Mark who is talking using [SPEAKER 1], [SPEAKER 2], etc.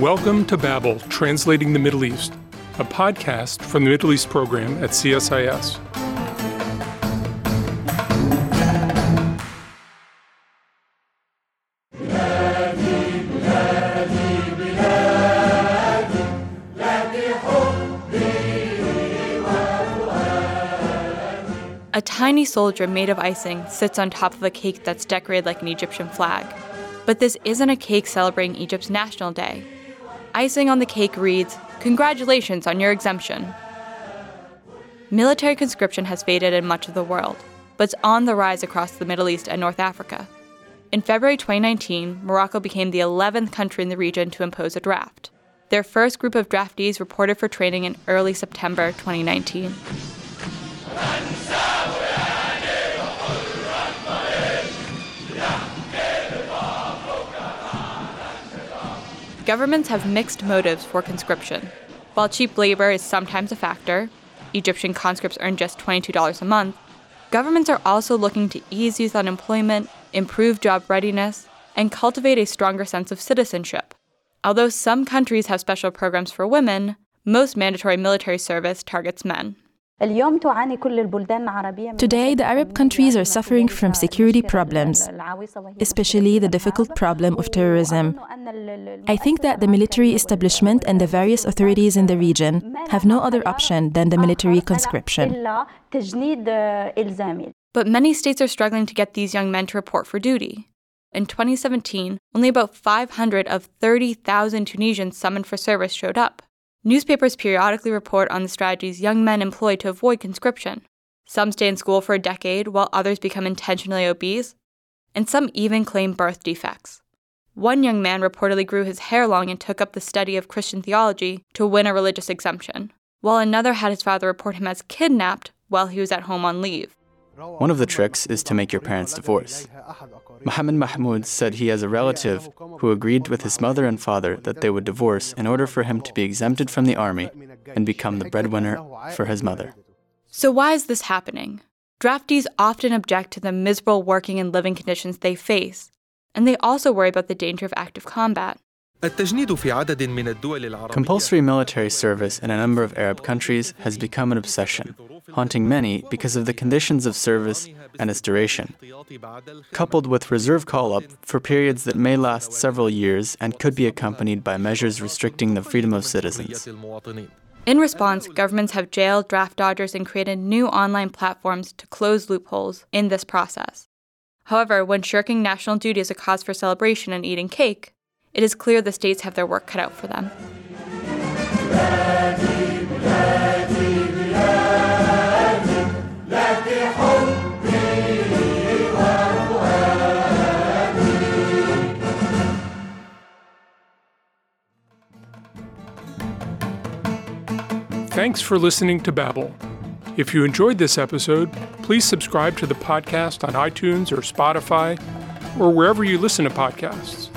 [SPEAKER 1] Welcome to Babel, Translating the Middle East, a podcast from the Middle East program at CSIS.
[SPEAKER 2] A tiny soldier made of icing sits on top of a cake that's decorated like an Egyptian flag. But this isn't a cake celebrating Egypt's National Day. Icing on the cake reads, Congratulations on your exemption. Military conscription has faded in much of the world, but it's on the rise across the Middle East and North Africa. In February 2019, Morocco became the 11th country in the region to impose a draft. Their first group of draftees reported for training in early September 2019. Governments have mixed motives for conscription. While cheap labor is sometimes a factor, Egyptian conscripts earn just $22 a month, governments are also looking to ease youth unemployment, improve job readiness, and cultivate a stronger sense of citizenship. Although some countries have special programs for women, most mandatory military service targets men.
[SPEAKER 3] Today, the Arab countries are suffering from security problems, especially the difficult problem of terrorism. I think that the military establishment and the various authorities in the region have no other option than the military conscription.
[SPEAKER 2] But many states are struggling to get these young men to report for duty. In 2017, only about 500 of 30,000 Tunisians summoned for service showed up. Newspapers periodically report on the strategies young men employ to avoid conscription. Some stay in school for a decade, while others become intentionally obese, and some even claim birth defects. One young man reportedly grew his hair long and took up the study of Christian theology to win a religious exemption, while another had his father report him as kidnapped while he was at home on leave.
[SPEAKER 4] One of the tricks is to make your parents divorce. Mohammed Mahmoud said he has a relative who agreed with his mother and father that they would divorce in order for him to be exempted from the army and become the breadwinner for his mother.
[SPEAKER 2] So, why is this happening? Draftees often object to the miserable working and living conditions they face, and they also worry about the danger of active combat.
[SPEAKER 4] Compulsory military service in a number of Arab countries has become an obsession, haunting many because of the conditions of service and its duration, coupled with reserve call up for periods that may last several years and could be accompanied by measures restricting the freedom of citizens.
[SPEAKER 2] In response, governments have jailed draft dodgers and created new online platforms to close loopholes in this process. However, when shirking national duty is a cause for celebration and eating cake, it is clear the states have their work cut out for them.
[SPEAKER 1] Thanks for listening to Babel. If you enjoyed this episode, please subscribe to the podcast on iTunes or Spotify or wherever you listen to podcasts.